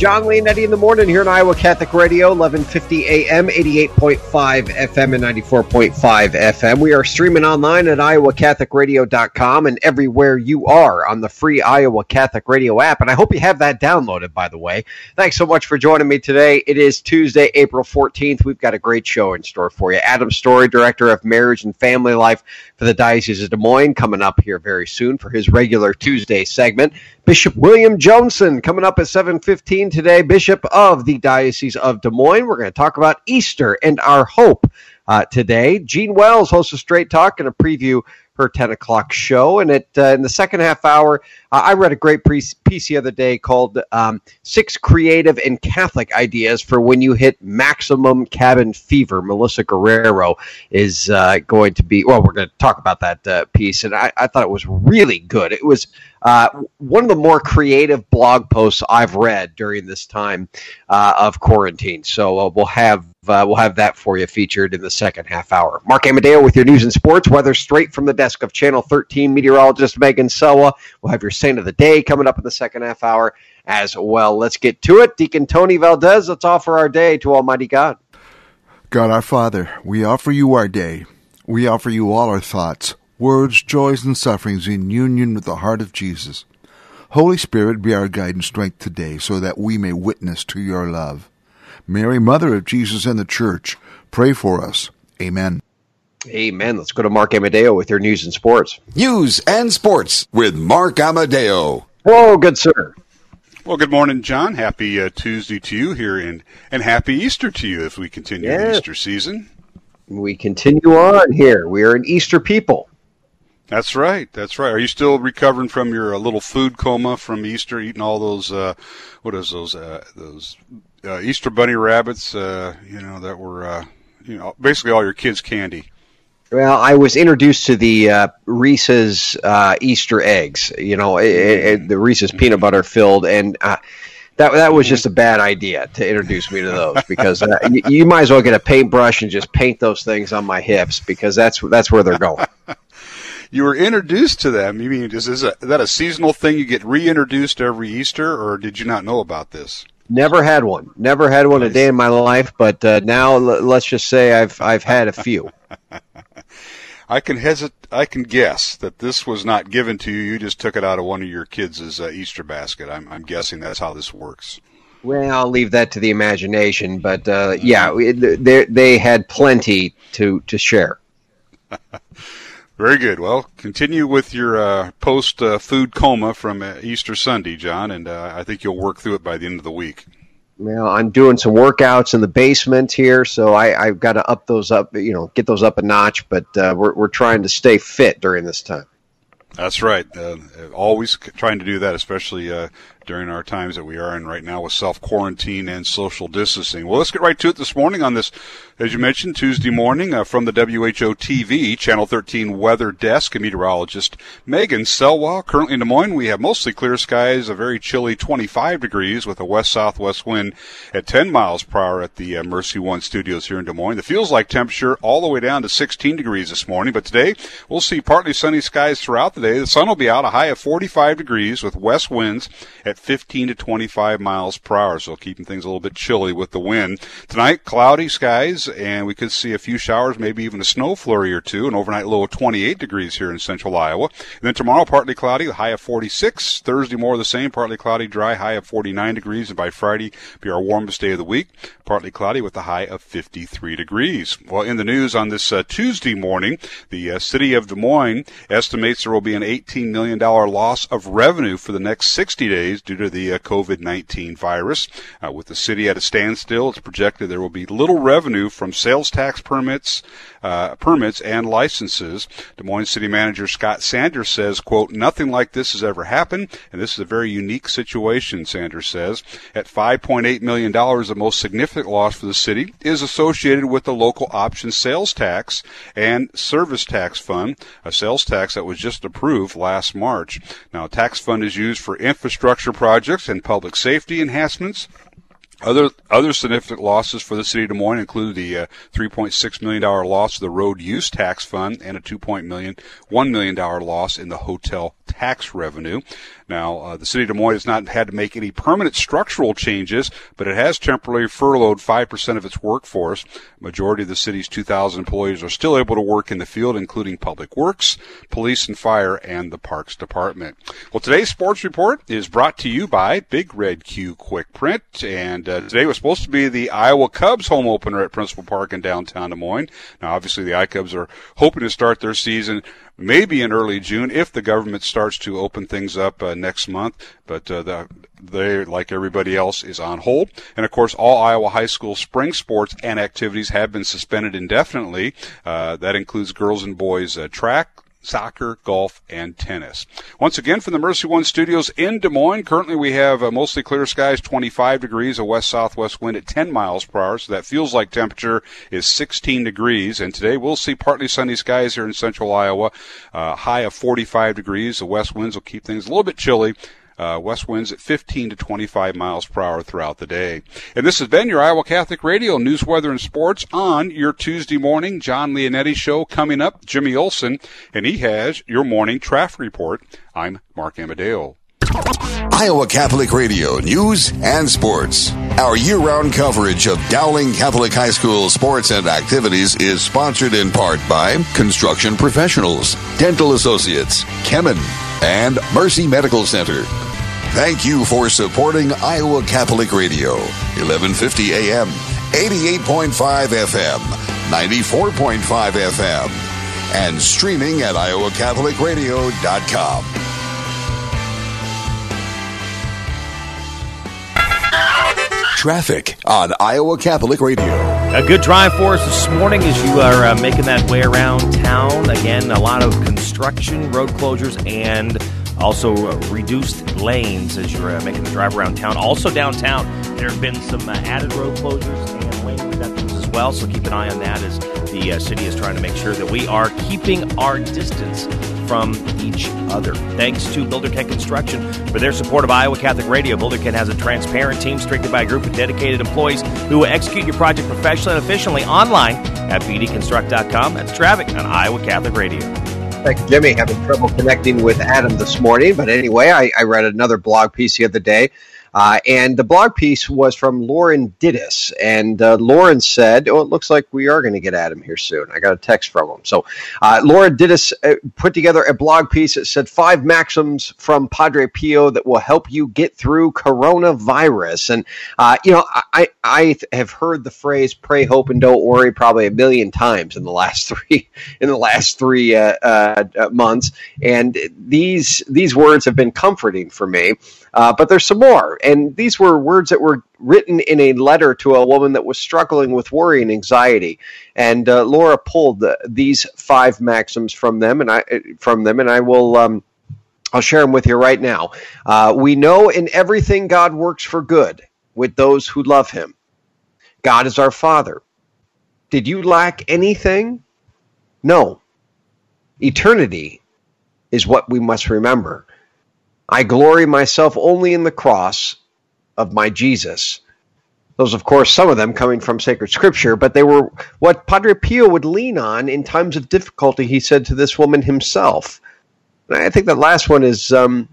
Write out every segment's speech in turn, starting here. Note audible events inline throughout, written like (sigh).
Jon Leonetti in the morning here on Iowa Catholic Radio, 1150 AM, 88.5 FM, and 94.5 FM. We are streaming online at iowacatholicradio.com and everywhere you are on the free Iowa Catholic Radio app. And I hope you have that downloaded, by the way. Thanks so much for joining me today. It is Tuesday, April 14th. We've got a great show in store for you. Adam Storey, Director of Marriage and Family Life for the Diocese of Des Moines, coming up here very soon for his regular Tuesday segment. Bishop William Joensen coming up at 7:15 today, Bishop of the Diocese of Des Moines. We're going to talk about Easter and our hope uh, today. Gene Wells hosts a Straight Talk and a preview her 10 o'clock show. And it, uh, in the second half hour, uh, I read a great piece the other day called um, Six Creative and Catholic Ideas for When You Hit Maximum Cabin Fever. Melissa Guerrero is uh, going to be, well, we're going to talk about that uh, piece. And I, I, thought it was really good. It was uh, one of the more creative blog posts I've read during this time uh, of quarantine. So we'll have uh, we'll have that for you featured in the second half hour. Mark Amadeo with your news and sports weather straight from the desk of Channel 13 meteorologist Megan Selwa. We'll have your saint of the day coming up in the second half hour as well. Let's get to it. Deacon Tony Valdez, let's offer our day to Almighty God. God our Father, we offer you our day. We offer you all our thoughts, words, joys, and sufferings in union with the heart of Jesus. Holy Spirit, be our guide and strength today so that we may witness to your love. Mary, Mother of Jesus and the Church, pray for us. Amen. Amen. Let's go to Mark Amadeo with your news and sports. News and sports with Mark Amadeo. Whoa, good sir. Well, good morning, Jon. Happy uh, Tuesday to you here, and and happy Easter to you as we continue the Easter season. We continue on here. We are an Easter people. That's right. That's right. Are you still recovering from your uh, little food coma from Easter, eating all those uh, what is those uh, those uh, Easter bunny rabbits, uh, you know, that were, uh, you know, basically all your kids' candy. Well, I was introduced to the uh, Reese's uh, Easter eggs, you know, it, it, the Reese's peanut butter filled, and uh, that that was just a bad idea to introduce me to those because uh, you, you might as well get a paintbrush and just paint those things on my hips because that's that's where they're going. (laughs) you were introduced to them. You mean is, is, a, is that a seasonal thing? You get reintroduced every Easter, or did you not know about this? Never had one. Never had one nice. a day in my life, but uh, now l- let's just say I've I've had a few. (laughs) I can hesit- I can guess that this was not given to you. You just took it out of one of your kids' uh, Easter basket. I'm, I'm guessing that's how this works. Well, I'll leave that to the imagination, but uh, yeah, they they had plenty to to share. (laughs) Very good. Well, continue with your uh, post uh, food coma from uh, Easter Sunday, Jon, and uh, I think you'll work through it by the end of the week. Well, I'm doing some workouts in the basement here, so I, have got to up those up, you know, get those up a notch. But uh, we're we're trying to stay fit during this time. That's right. Uh, always trying to do that, especially during our times that we are in right now with self quarantine and social distancing. Well, let's get right to it this morning on this, as you mentioned, Tuesday morning uh, from the WHO TV, Channel 13 Weather Desk, meteorologist Megan Selwa. Currently in Des Moines, we have mostly clear skies, a very chilly 25 degrees with a west southwest wind at 10 miles per hour at the uh, Mercy One studios here in Des Moines. The feels like temperature all the way down to 16 degrees this morning, but today we'll see partly sunny skies throughout the day. The sun will be out a high of 45 degrees with west winds at 15 to 25 miles per hour, so keeping things a little bit chilly with the wind. Tonight, cloudy skies, and we could see a few showers, maybe even a snow flurry or two, an overnight low of 28 degrees here in central Iowa. And then tomorrow, partly cloudy, high of 46. Thursday, more of the same, partly cloudy, dry, high of 49 degrees, and by Friday, be our warmest day of the week, partly cloudy with a high of 53 degrees. Well, in the news on this uh, Tuesday morning, the uh, city of Des Moines estimates there will be an $18 million loss of revenue for the next 60 days due to the uh, COVID-19 virus. Uh, with the city at a standstill, it's projected there will be little revenue from sales tax permits, uh, permits and licenses. Des Moines City Manager Scott Sanders says, quote, nothing like this has ever happened, and this is a very unique situation, Sanders says. At $5.8 million, the most significant loss for the city is associated with the local option sales tax and service tax fund, a sales tax that was just approved last March. Now, tax fund is used for infrastructure projects and public safety enhancements. Other other significant losses for the city of Des Moines include the uh, 3.6 million dollar loss of the road use tax fund and a 2. million, $1 million loss in the hotel tax revenue. Now, uh, the city of Des Moines has not had to make any permanent structural changes, but it has temporarily furloughed 5% of its workforce. Majority of the city's 2,000 employees are still able to work in the field, including public works, police and fire, and the parks department. Well, today's sports report is brought to you by Big Red Q Quick Print, and uh, today was supposed to be the Iowa Cubs home opener at Principal Park in downtown Des Moines. Now, obviously, the iCubs are hoping to start their season maybe in early June if the government starts to open things up uh, next month. But uh, the, they, like everybody else, is on hold. And of course, all Iowa high school spring sports and activities have been suspended indefinitely. Uh, that includes girls and boys uh, track, soccer, golf, and tennis. Once again, from the Mercy One studios in Des Moines, currently we have uh, mostly clear skies, 25 degrees, a west-southwest wind at 10 miles per hour, so that feels like temperature is 16 degrees. And today we'll see partly sunny skies here in central Iowa, uh, high of 45 degrees. The west winds will keep things a little bit chilly. Uh, west winds at 15 to 25 miles per hour throughout the day. And this has been your Iowa Catholic Radio News, Weather, and Sports on your Tuesday morning. Jon Leonetti Show coming up. Jimmy Olson, and he has your morning traffic report. I'm Mark Amadeo. Iowa Catholic Radio News and Sports. Our year round coverage of Dowling Catholic High School sports and activities is sponsored in part by Construction Professionals, Dental Associates, Kemin, and Mercy Medical Center. Thank you for supporting Iowa Catholic Radio, 1150 AM, 88.5 FM, 94.5 FM, and streaming at iowacatholicradio.com. Traffic on Iowa Catholic Radio. A good drive for us this morning as you are uh, making that way around town. Again, a lot of construction, road closures, and also, uh, reduced lanes as you're uh, making the drive around town. Also, downtown, there have been some uh, added road closures and lane reductions as well. So, keep an eye on that as the uh, city is trying to make sure that we are keeping our distance from each other. Thanks to Builder Ken Construction for their support of Iowa Catholic Radio. Builder Ken has a transparent team strengthened by a group of dedicated employees who will execute your project professionally and efficiently online at bdconstruct.com. That's traffic on Iowa Catholic Radio. Thank Jimmy. Having trouble connecting with Adam this morning, but anyway, I, I read another blog piece the other day uh, and the blog piece was from Lauren Didis. And uh, Lauren said, Oh, it looks like we are going to get Adam here soon. I got a text from him. So uh, Lauren Didis uh, put together a blog piece that said five maxims from Padre Pio that will help you get through coronavirus. And, uh, you know, I, I have heard the phrase pray, hope, and don't worry probably a million times in the last (laughs) three, in the last three uh, months. And these, these words have been comforting for me. Uh, but there's some more. And these were words that were written in a letter to a woman that was struggling with worry and anxiety. And uh, Laura pulled the, these five maxims from them, and I from them, and I will. Um, I'll share them with you right now. Uh, we know in everything God works for good with those who love Him. God is our Father. Did you lack anything? No. Eternity is what we must remember. I glory myself only in the cross of my Jesus. Those, of course, some of them coming from sacred scripture, but they were what Padre Pio would lean on in times of difficulty, he said to this woman himself. And I think that last one is um,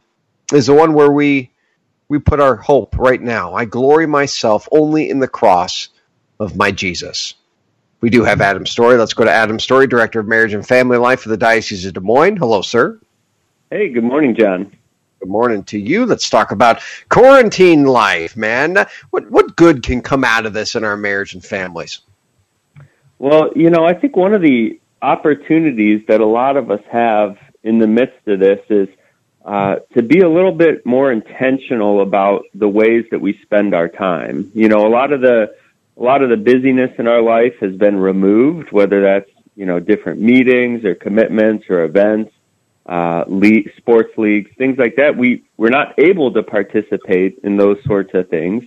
is the one where we we put our hope right now. I glory myself only in the cross of my Jesus. We do have Adam Storey. Let's go to Adam Storey, Director of Marriage and Family Life for the Diocese of Des Moines. Hello, sir. Hey, good morning, Jon. Good morning to you. Let's talk about quarantine life, man. What what good can come out of this in our marriage and families? Well, you know, I think one of the opportunities that a lot of us have in the midst of this is uh, to be a little bit more intentional about the ways that we spend our time. You know, a lot of the a lot of the busyness in our life has been removed, whether that's you know different meetings or commitments or events, uh, league, sports leagues, things like that. We we're not able to participate in those sorts of things.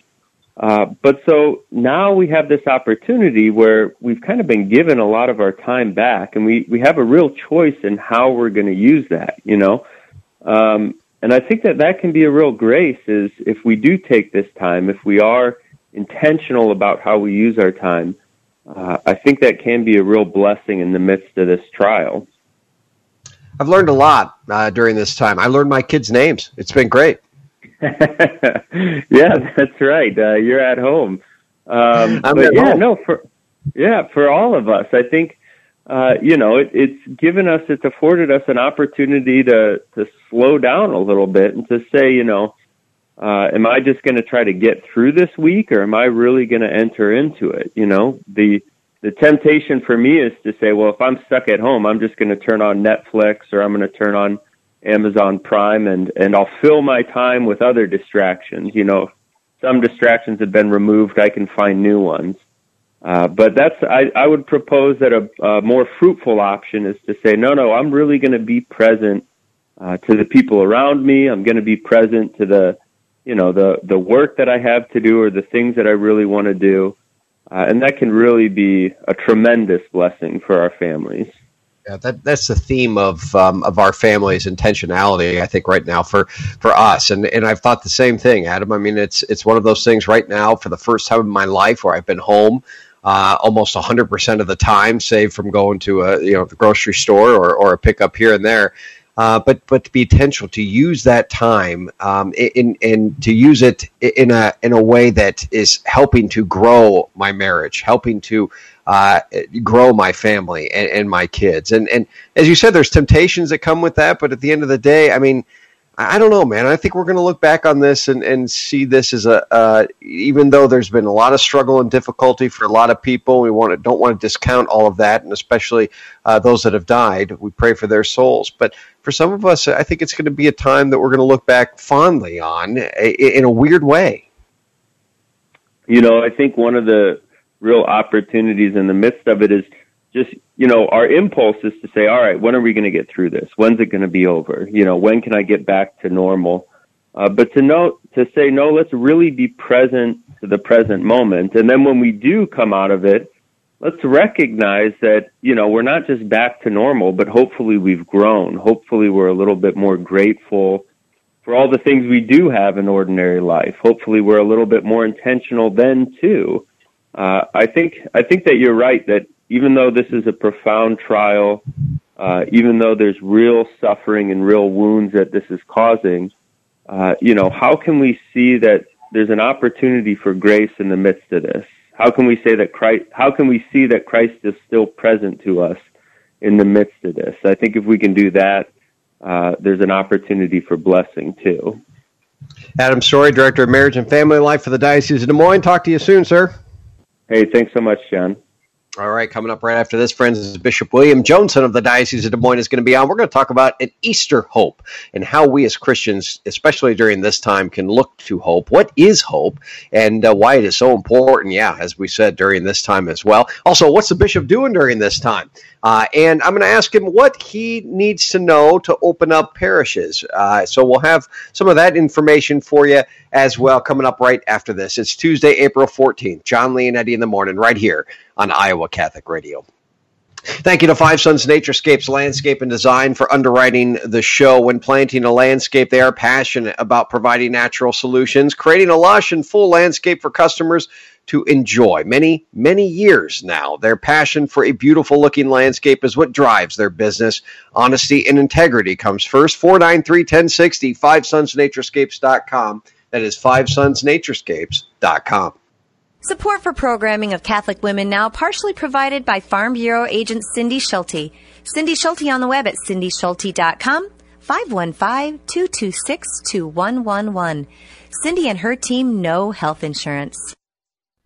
Uh, but so now we have this opportunity where we've kind of been given a lot of our time back, and we we have a real choice in how we're going to use that. You know, um, and I think that that can be a real grace is if we do take this time, if we are intentional about how we use our time. Uh, I think that can be a real blessing in the midst of this trial. I've learned a lot uh, during this time. I learned my kids' names. It's been great. (laughs) yeah, that's right. Uh, you're at home. Um, I'm but at yeah, home. no, for yeah, for all of us, I think uh, you know it, it's given us, it's afforded us an opportunity to to slow down a little bit and to say, you know, uh, am I just going to try to get through this week, or am I really going to enter into it? You know, the the temptation for me is to say, well, if I'm stuck at home, I'm just going to turn on Netflix or I'm going to turn on Amazon Prime and and I'll fill my time with other distractions. You know, some distractions have been removed. I can find new ones. Uh, but that's I, I would propose that a, a more fruitful option is to say, no, no, I'm really going to be present uh, to the people around me. I'm going to be present to the, you know, the the work that I have to do or the things that I really want to do, uh, and that can really be a tremendous blessing for our families. Yeah, that that's the theme of um, of our family's intentionality. I think right now for for us, and and I've thought the same thing, Adam. I mean, it's it's one of those things right now for the first time in my life where I've been home uh, almost 100% of the time, save from going to a you know the grocery store or, or a pickup here and there. Uh, but but to be intentional to use that time um, in and to use it in a in a way that is helping to grow my marriage, helping to uh, grow my family and, and my kids. And and as you said, there's temptations that come with that. But at the end of the day, I mean, I don't know, man. I think we're going to look back on this and, and see this as a, uh, even though there's been a lot of struggle and difficulty for a lot of people, we want to, don't want to discount all of that, and especially uh, those that have died. We pray for their souls. But for some of us, I think it's going to be a time that we're going to look back fondly on in a weird way. You know, I think one of the real opportunities in the midst of it is just you know our impulse is to say all right when are we going to get through this? When's it going to be over? You know when can i get back to normal? Uh, but to know to say no let's really be present to the present moment. And then when we do come out of it let's recognize that you know we're not just back to normal but hopefully we've grown. Hopefully we're a little bit more grateful for all the things we do have in ordinary life. Hopefully we're a little bit more intentional then too. Uh, I think I think that you're right that even though this is a profound trial, uh, even though there's real suffering and real wounds that this is causing, uh, you know, how can we see that there's an opportunity for grace in the midst of this? How can we say that Christ? How can we see that Christ is still present to us in the midst of this? I think if we can do that, uh, there's an opportunity for blessing too. Adam Storey, Director of Marriage and Family Life for the Diocese of Des Moines. Talk to you soon, sir. Hey, thanks so much, Jon. All right, coming up right after this, friends, is Bishop William Joensen of the Diocese of Des Moines is going to be on. We're going to talk about an Easter hope and how we as Christians, especially during this time, can look to hope. What is hope and uh, why it is so important? Yeah, as we said during this time as well. Also, what's the bishop doing during this time? Uh, and I'm going to ask him what he needs to know to open up parishes. Uh, so we'll have some of that information for you as well coming up right after this. It's Tuesday, April 14th. Jon Leonetti in the morning, right here on Iowa Catholic Radio. Thank you to Five Sons Naturescapes Landscape and Design for underwriting the show. When planting a landscape, they are passionate about providing natural solutions, creating a lush and full landscape for customers to enjoy. Many, many years now, their passion for a beautiful looking landscape is what drives their business. Honesty and integrity comes first. 493 1060, FiveSonsNaturescapes.com. That is FiveSonsNaturescapes.com. Support for programming of Catholic Women Now partially provided by Farm Bureau agent Cindy Schulte. Cindy Schulte on the web at cindyschulte.com, 515-226-2111. Cindy and her team know health insurance.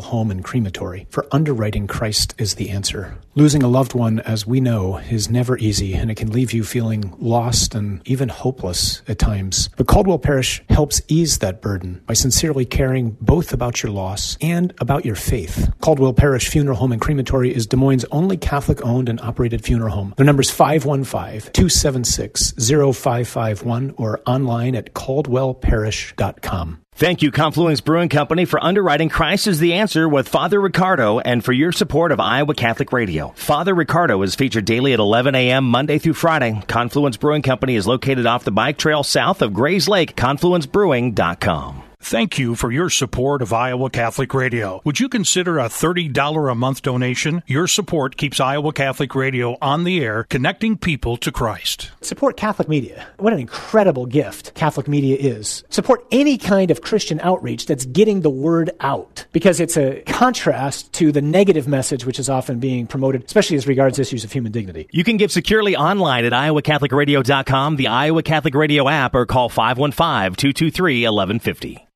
Home and Crematory for underwriting Christ is the answer. Losing a loved one, as we know, is never easy, and it can leave you feeling lost and even hopeless at times. But Caldwell Parrish helps ease that burden by sincerely caring both about your loss and about your faith. Caldwell Parrish Funeral Home and Crematory is Des Moines' only Catholic owned and operated funeral home. Their number is 515 276 0551 or online at caldwellparrish.com. Thank you, Confluence Brewing Company, for underwriting Christ is the Answer with Father Riccardo and for your support of Iowa Catholic Radio. Father Riccardo is featured daily at 11 a.m. Monday through Friday. Confluence Brewing Company is located off the bike trail south of Grays Lake, confluencebrewing.com. Thank you for your support of Iowa Catholic Radio. Would you consider a $30 a month donation? Your support keeps Iowa Catholic Radio on the air, connecting people to Christ. Support Catholic media. What an incredible gift Catholic media is. Support any kind of Christian outreach that's getting the word out because it's a contrast to the negative message which is often being promoted, especially as regards issues of human dignity. You can give securely online at iowacatholicradio.com, the Iowa Catholic Radio app, or call 515 223 1150.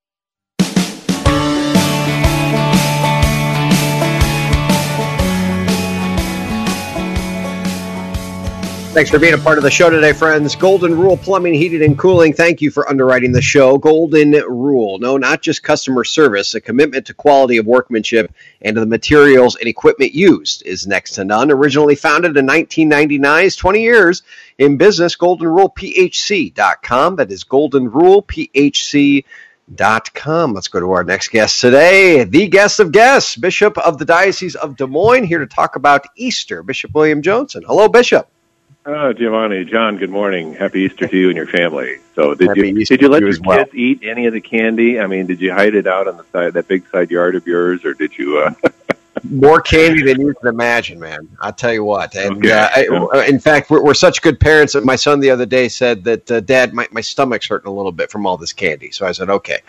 Thanks for being a part of the show today, friends. Golden Rule Plumbing, Heating, and Cooling. Thank you for underwriting the show. Golden Rule. No, not just customer service. A commitment to quality of workmanship and to the materials and equipment used is next to none. Originally founded in 1999, is 20 years in business. GoldenRulePHC.com. That is GoldenRulePHC.com. Let's go to our next guest today, the guest of guests, Bishop of the Diocese of Des Moines, here to talk about Easter, Bishop William Joensen. Hello, Bishop. Oh, Giovanni, Jon, good morning. Happy Easter to you and your family. So, did Happy you Easter did you let you your well. kids eat any of the candy? I mean, did you hide it out on the side that big side yard of yours, or did you? Uh, More candy than you can imagine, man. I'll tell you what. And Okay. uh, I, in fact, we're, we're such good parents that my son the other day said that, uh, Dad, my, my stomach's hurting a little bit from all this candy. So I said, okay. (laughs)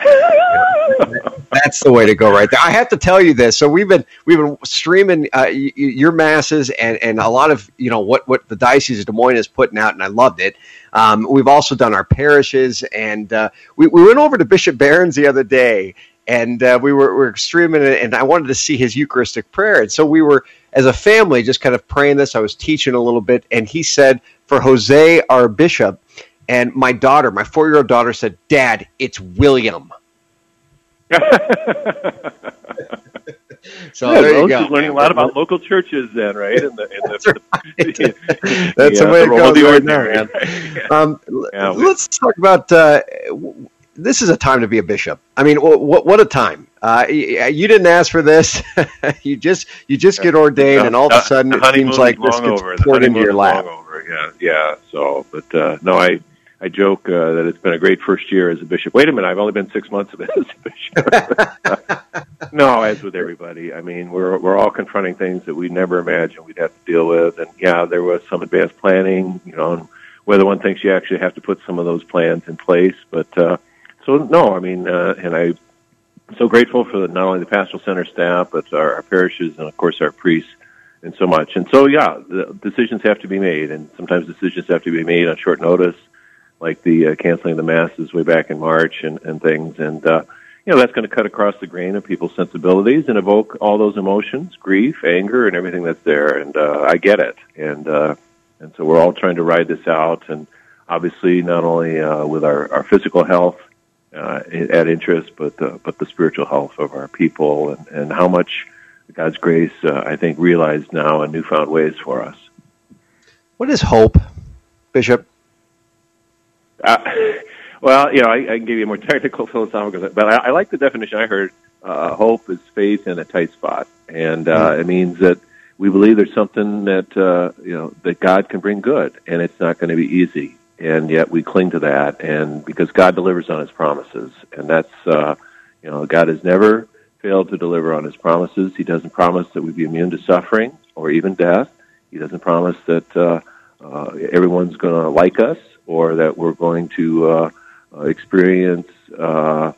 That's the way to go right there. I have to tell you this. So we've been we've been streaming uh, y- y- your masses and, and a lot of you know what what the diocese of Des Moines is putting out, and I loved it. Um, we've also done our parishes, and uh, we we went over to Bishop Barron's the other day, and uh, we were, we were streaming it, and I wanted to see his Eucharistic prayer, and so we were as a family just kind of praying this. I was teaching a little bit, and he said for Jose, our bishop, and my daughter, my four year old daughter, said, "Dad, it's William." (laughs) So Yeah, there you go. learning a lot about local churches, then, right? In the, (laughs) the, That's Yeah, the way it the goes the right ordinary. man. Um, Yeah, let's talk about. Uh, this is a time to be a bishop. I mean, what what a time! Uh, you didn't ask for this. (laughs) you just you just get ordained, and all of a sudden it seems like is this gets over. Poured into your lap. long over. Yeah, yeah. So, but uh, no, I I joke uh, that it's been a great first year as a bishop. Wait a minute, I've only been six months of it (laughs) as a bishop. (laughs) no, as with everybody, I mean, we're we're all confronting things that we never imagined we'd have to deal with, and yeah, there was some advanced planning, you know, and whether one thinks you actually have to put some of those plans in place, but uh, so no, I mean, uh, and I. So grateful for not only the pastoral center staff, but our, our parishes and of course our priests and so much. And so, yeah, the decisions have to be made, and sometimes decisions have to be made on short notice, like the uh, canceling the masses way back in March and, and things. And uh, you know, that's going to cut across the grain of people's sensibilities and evoke all those emotions, grief, anger, and everything that's there. And uh, I get it. And uh, and so we're all trying to ride this out, and obviously not only uh, with our, our physical health uh, at interest, but uh, but the spiritual health of our people and, and how much God's grace, uh, I think, realized now in newfound ways for us. What is hope, Bishop? Uh, (laughs) well, you know, I, I can give you a more (laughs) technical philosophical, but I, I like the definition I heard. Uh, hope is faith in a tight spot, and uh, mm-hmm. it means that we believe there's something that uh, you know that God can bring good, and it's not going to be easy, and yet we cling to that, and because God delivers on His promises, and that's uh, you know God has never failed to deliver on His promises. He doesn't promise that we'd be immune to suffering or even death. He doesn't promise that uh, uh, everyone's going to like us or that we're going to uh, uh, experience uh,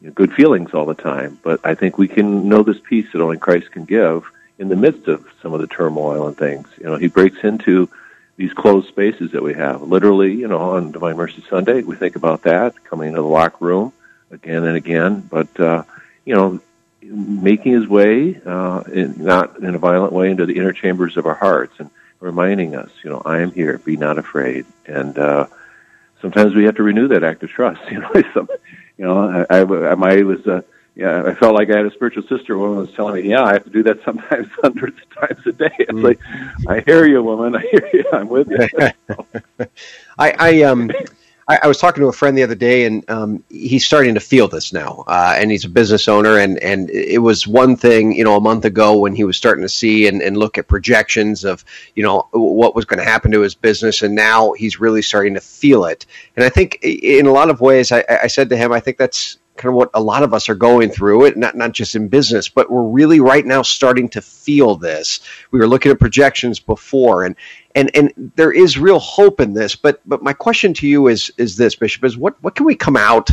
you know, good feelings all the time. But I think we can know this peace that only Christ can give in the midst of some of the turmoil and things. You know, he breaks into these closed spaces that we have. Literally, you know, on Divine Mercy Sunday, we think about that coming into the locked room again and again. But uh, you know, making his way, uh, in, not in a violent way, into the inner chambers of our hearts and reminding us, you know, I am here. Be not afraid. And uh, sometimes we have to renew that act of trust. (laughs) You know, some, you know, I, I, I was. Uh, yeah, I felt like I had a spiritual sister. Woman was telling me, "Yeah, I have to do that sometimes, (laughs) hundreds of times a day." It's mm. like, I hear you, woman. I hear you. I'm with you. (laughs) I, I um, I, I, was talking to a friend the other day, and um, he's starting to feel this now. Uh, and he's a business owner, and and it was one thing, you know, a month ago when he was starting to see and, and look at projections of, you know, what was going to happen to his business, and now he's really starting to feel it. And I think, in a lot of ways, I, I said to him, I think that's kind of what a lot of us are going through it not not just in business but we're really right now starting to feel this. We were looking at projections before and and and there is real hope in this but but my question to you is is this bishop is what what can we come out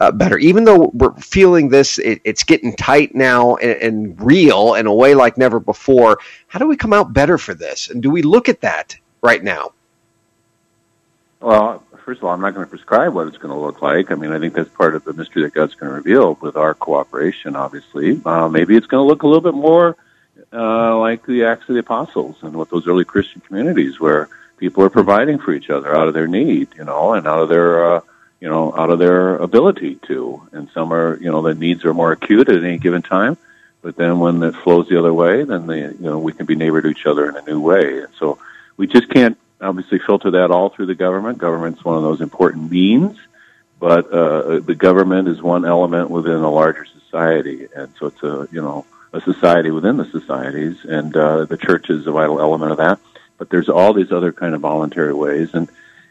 uh, better? Even though we're feeling this it, it's getting tight now and, and real in a way like never before how do we come out better for this? And do we look at that right now? Well first of all, I'm not going to prescribe what it's going to look like. I mean, I think that's part of the mystery that God's going to reveal with our cooperation, obviously. Uh, maybe it's going to look a little bit more uh, like the Acts of the Apostles and what those early Christian communities where people are providing for each other out of their need, you know, and out of their, uh, you know, out of their ability to. And some are, you know, the needs are more acute at any given time. But then when it flows the other way, then the, you know, we can be neighbor to each other in a new way. And so we just can't obviously filter that all through the government. Government's one of those important means, but uh, the government is one element within a larger society, and so it's a you know a society within the societies, and uh, the church is a vital element of that. But there's all these other kind of voluntary ways, and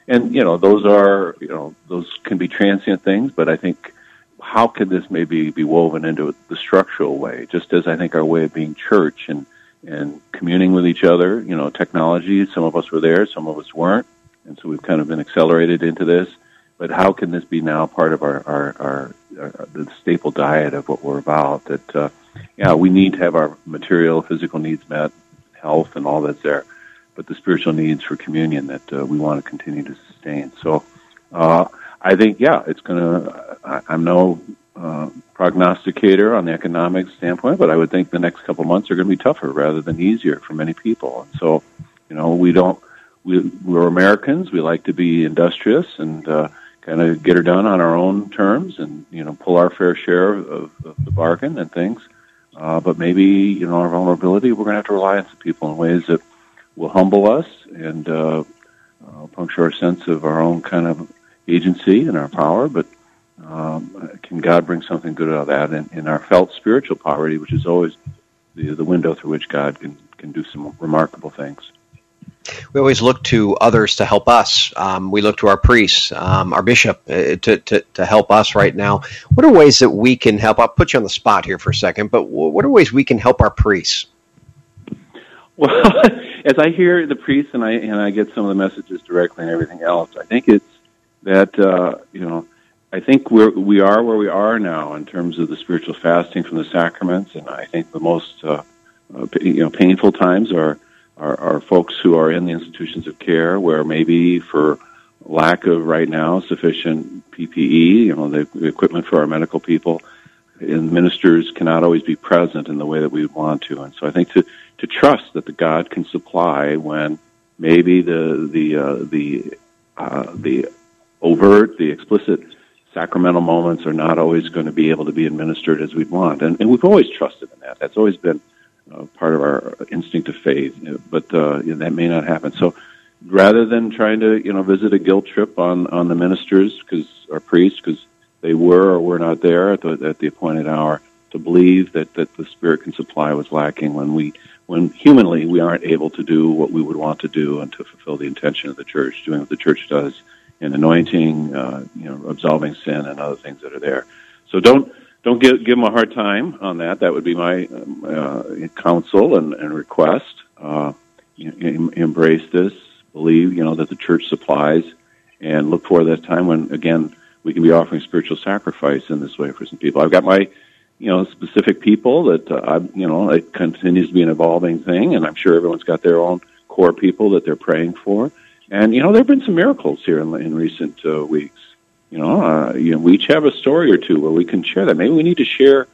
and you know those are you know those can be transient things, but I think how could this maybe be woven into the structural way? Just as I think our way of being church and and communing with each other. You know, technology, some of us were there, some of us weren't. And so we've kind of been accelerated into this. But how can this be now part of our, our, our, our the staple diet of what we're about? That, uh, yeah, we need to have our material, physical needs met, health, and all that's there. But the spiritual needs for communion that uh, we want to continue to sustain. So, uh, I think, yeah, it's going to, I'm no uh, prognosticator on the economic standpoint, but I would think the next couple months are going to be tougher rather than easier for many people. And so, you know, we don't, we, we're Americans. We like to be industrious and uh, kind of get her done on our own terms and, you know, pull our fair share of, of the bargain and things. Uh, but maybe, you know, our vulnerability, we're going to have to rely on some people in ways that will humble us and uh, uh, puncture our sense of our own kind of agency and our power, but um, can God bring something good out of that in, in our felt spiritual poverty, which is always the, the window through which God can, can do some remarkable things? We always look to others to help us. Um, we look to our priests, um, our bishop, uh, to, to, to help us right now. What are ways that we can help? I'll put you on the spot here for a second, but what are ways we can help our priests? Well, (laughs) as I hear the priests and I and I get some of the messages directly and everything else, I think it's that uh, you know I think we're, we are where we are now in terms of the spiritual fasting from the sacraments, and I think the most uh, uh, you know painful times are, are are folks who are in the institutions of care where maybe for lack of right now sufficient PPE, you know, the, the equipment for our medical people, and ministers cannot always be present in the way that we want to, and so I think to to trust that the God can supply when maybe the the uh, the uh, the overt, the explicit sacramental moments are not always going to be able to be administered as we'd want. And, and we've always trusted in that. That's always been uh, part of our instinct of faith, but uh, you know, that may not happen. So rather than trying to, you know, visit a guilt trip on, on the ministers because our priests, because they were or were not there at the, at the appointed hour, to believe that, that the Spirit can supply was lacking when we when humanly we aren't able to do what we would want to do and to fulfill the intention of the church, doing what the church does in anointing, uh, you know, absolving sin and other things that are there. So don't don't give give them a hard time on that. That would be my uh, counsel and, and request. Uh, know, embrace this, believe you know that the church supplies, and look for that time when again we can be offering spiritual sacrifice in this way for some people. I've got my you know specific people that uh, I you know it continues to be an evolving thing, and I'm sure everyone's got their own core people that they're praying for. And you know there have been some miracles here in, in recent uh, weeks. You know, uh, you know, we each have a story or two where we can share that. Maybe we need to share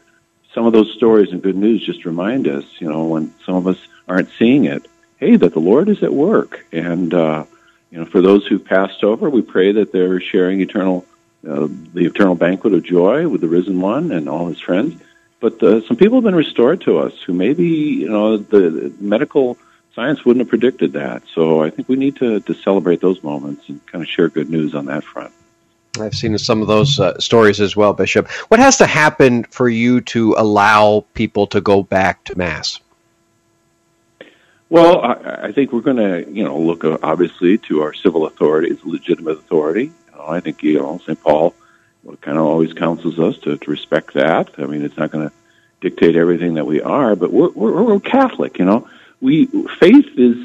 some of those stories and good news. Just remind us, you know, when some of us aren't seeing it, hey, that the Lord is at work. And uh, you know, for those who passed over, we pray that they're sharing eternal uh, the eternal banquet of joy with the risen one and all his friends. But uh, some people have been restored to us who maybe you know the medical science wouldn't have predicted that. So I think we need to to celebrate those moments and kind of share good news on that front. I've seen some of those uh, stories as well, Bishop. What has to happen for you to allow people to go back to Mass? Well, I, I think we're going to, you know, look uh, obviously to our civil authorities, legitimate authority, I think you know St. Paul kind of always counsels us to, to respect that. I mean, it's not going to dictate everything that we are, but we're, we're, we're Catholic. You know, we faith is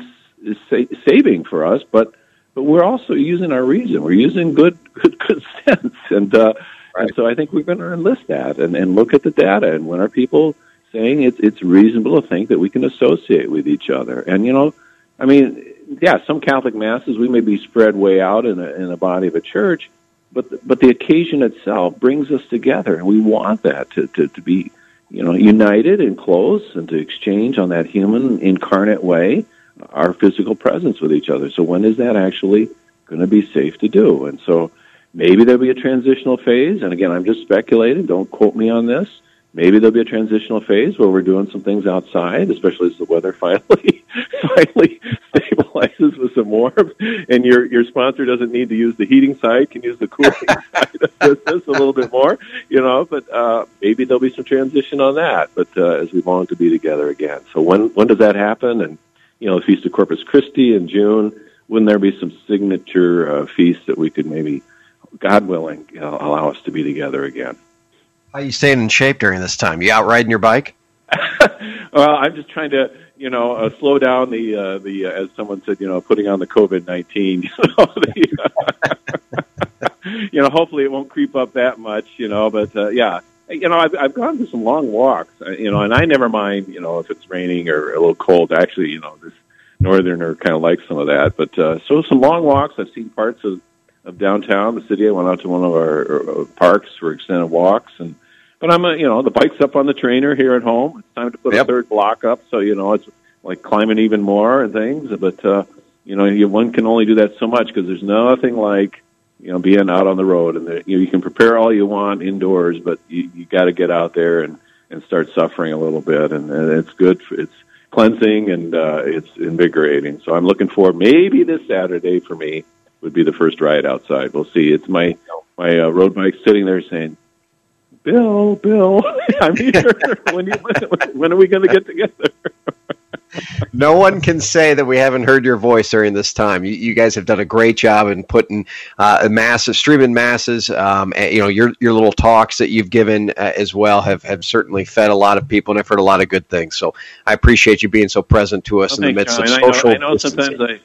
is sa- saving for us, but but we're also using our reason. We're using good good good (laughs) sense, and uh, right. and so I think we're going to enlist that and, and look at the data. And when are people saying it's it's reasonable to think that we can associate with each other? And you know, I mean, yeah, some Catholic masses we may be spread way out in a, in a body of a church, but the, but the occasion itself brings us together, and we want that to, to to be you know united and close, and to exchange on that human incarnate way our physical presence with each other. So when is that actually going to be safe to do? And so maybe there'll be a transitional phase. And again, I'm just speculating. Don't quote me on this. Maybe there'll be a transitional phase where we're doing some things outside, especially as the weather (laughs) finally finally stabilizes with some warmth, and your your sponsor doesn't need to use the heating side, can use the cooling (laughs) side of this a little bit more, you know. But uh, maybe there'll be some transition on that. But uh, as we long to be together again, so when when does that happen? And you know, the Feast of Corpus Christi in June. Wouldn't there be some signature uh, feasts that we could maybe, God willing, uh, allow us to be together again? How are you staying in shape during this time? You out riding your bike? (laughs) well, I'm just trying to, you know, uh, slow down the uh, the uh, as someone said, you know, putting on the COVID nineteen. (laughs) You know, the, (laughs) you know, hopefully it won't creep up that much. You know, but uh, yeah, you know, I've I've gone for some long walks. Uh, you know, and I never mind, you know, if it's raining or a little cold. Actually, you know, this northerner kind of likes some of that. But uh, so some long walks. I've seen parts of of downtown, the city. I went out to one of our uh, parks for extended walks and but I'm a, you know, the bike's up on the trainer here at home. It's time to put yep. a third block up, so you know it's like climbing even more and things. But uh, you know, you, one can only do that so much because there's nothing like you know being out on the road. And the, you know, you can prepare all you want indoors, but you, you got to get out there and and start suffering a little bit. And, and it's good. For, it's cleansing and uh, it's invigorating. So I'm looking forward. Maybe this Saturday for me would be the first ride outside. We'll see. It's my my uh, road bike sitting there saying, Bill, Bill, (laughs) I'm here. when, you, (laughs) when are we going to get together? (laughs) no one can say that we haven't heard your voice during this time. You, you guys have done a great job in putting uh, masses, streaming masses. Um, and, you know, your your little talks that you've given uh, as well have, have certainly fed a lot of people, and I've heard a lot of good things. So I appreciate you being so present to us well, in the midst Jon. of social. I know, I know sometimes I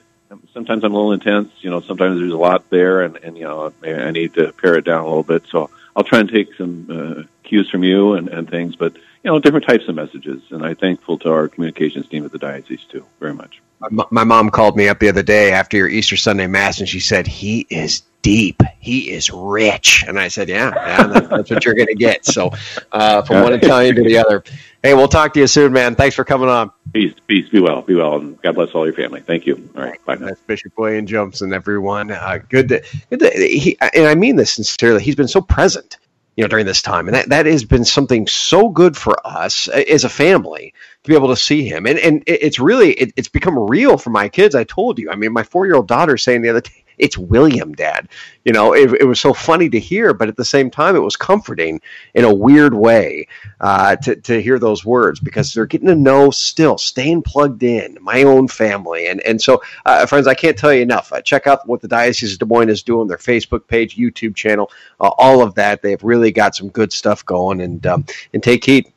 sometimes I'm a little intense. You know, sometimes there's a lot there, and, and you know, I need to pare it down a little bit. So I'll try and take some uh, cues from you and, and things, but you know, different types of messages. And I'm thankful to our communications team at the diocese too, very much. My, my mom called me up the other day after your Easter Sunday mass, and she said he is deep. He is rich. And I said, yeah, yeah that's what you're going to get. So uh, from one Italian to the other. Hey, we'll talk to you soon, man. Thanks for coming on. Peace, peace, be well, be well, and God bless all your family. Thank you. All right, bye now. That's Bishop William Joensen, everyone. Uh, good, to, good. To, he, and I mean this sincerely. He's been so present, you know, during this time, and that that has been something so good for us as a family to be able to see him. And and it's really it, it's become real for my kids. I told you. I mean, my four year old daughter saying the other (laughs) day, it's William, Dad. You know, it, it, was so funny to hear, but at the same time, it was comforting in a weird way uh, to, to hear those words because they're getting to know still, staying plugged in, my own family. And, and so, uh, friends, I can't tell you enough. Uh, check out what the Diocese of Des Moines is doing, their Facebook page, YouTube channel, uh, all of that. They've really got some good stuff going. And, um, and take heed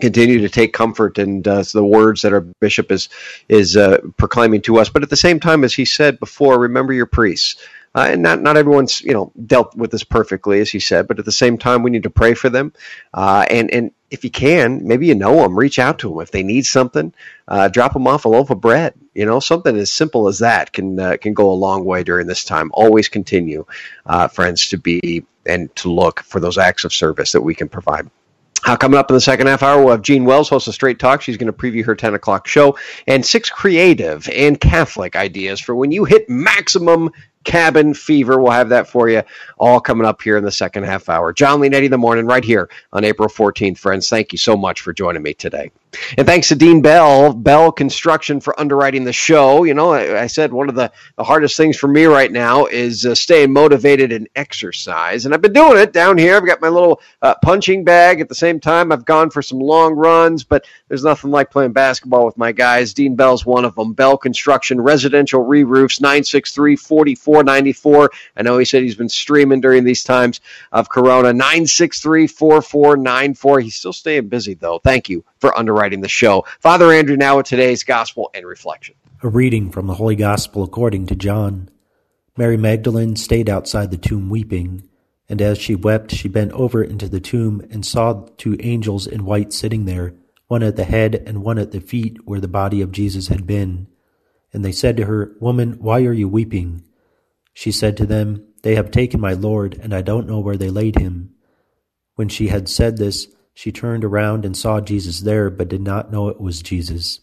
continue to take comfort in uh, the words that our bishop is is uh, proclaiming to us. But at the same time, as he said before, remember your priests. Uh, and not not everyone's you know dealt with this perfectly, as he said. But at the same time, we need to pray for them. Uh, and and if you can, maybe you know them, reach out to them if they need something. Uh, drop them off a loaf of bread. You know, something as simple as that can uh, can go a long way during this time. Always continue, friends, to be and to look for those acts of service that we can provide. Uh, coming up in the second half hour, we'll have Jean Wells, host a Straight Talk. She's going to preview her 10 o'clock show and six creative and Catholic ideas for when you hit maximum cabin fever. We'll have that for you all coming up here in the second half hour. Jon Leonetti the morning, right here on April 14th, friends. Thank you so much for joining me today. And thanks to Dean Bell, Bell Construction, for underwriting the show. You know, I, I said one of the, the hardest things for me right now is uh, staying motivated and exercise. And I've been doing it down here. I've got my little uh, punching bag. At the same time, I've gone for some long runs, but there's nothing like playing basketball with my guys. Dean Bell's one of them. Bell Construction, residential re roofs, 963 4494. I know he said he's been streaming during these times of Corona. 963 4494. He's still staying busy, though. Thank you for underwriting the show. Father Andrew now with today's gospel and reflection. A reading from the Holy Gospel according to John. Mary Magdalene stayed outside the tomb weeping, and as she wept, she bent over into the tomb and saw two angels in white sitting there, one at the head and one at the feet where the body of Jesus had been. And they said to her, Woman, why are you weeping? She said to them, They have taken my Lord, and I don't know where they laid him. When she had said this, she turned around and saw Jesus there, but did not know it was Jesus.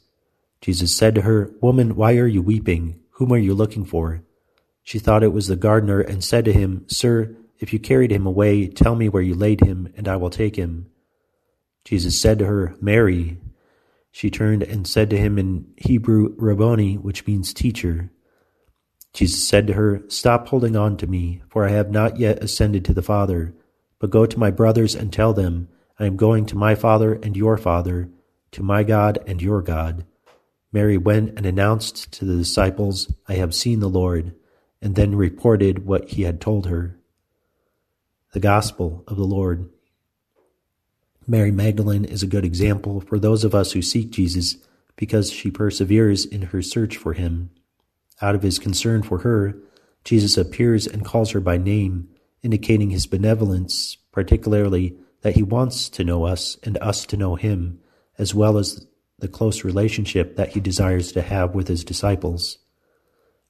Jesus said to her, Woman, why are you weeping? Whom are you looking for? She thought it was the gardener, and said to him, Sir, if you carried him away, tell me where you laid him, and I will take him. Jesus said to her, Mary. She turned and said to him in Hebrew, Rabboni, which means teacher. Jesus said to her, Stop holding on to me, for I have not yet ascended to the Father, but go to my brothers and tell them, I am going to my Father and your Father, to my God and your God. Mary went and announced to the disciples, I have seen the Lord, and then reported what he had told her. The Gospel of the Lord. Mary Magdalene is a good example for those of us who seek Jesus because she perseveres in her search for him. Out of his concern for her, Jesus appears and calls her by name, indicating his benevolence, particularly that he wants to know us and us to know him, as well as the close relationship that he desires to have with his disciples.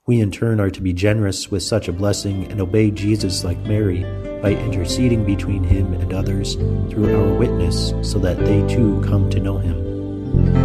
We in turn are to be generous with such a blessing and obey Jesus like Mary by interceding between him and others through our witness so that they too come to know him.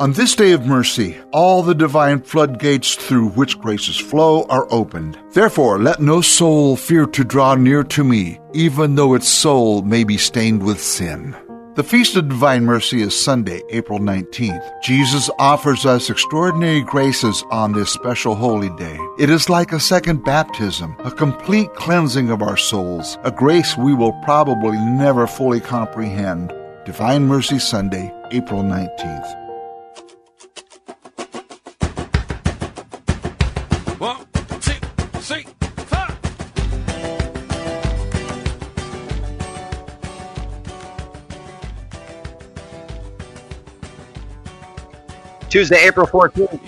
On this day of mercy, all the divine floodgates through which graces flow are opened. Therefore, let no soul fear to draw near to me, even though its soul may be stained with sin. The Feast of Divine Mercy is Sunday, April 19th. Jesus offers us extraordinary graces on this special holy day. It is like a second baptism, a complete cleansing of our souls, a grace we will probably never fully comprehend. Divine Mercy Sunday, April 19th. Tuesday, April 14th.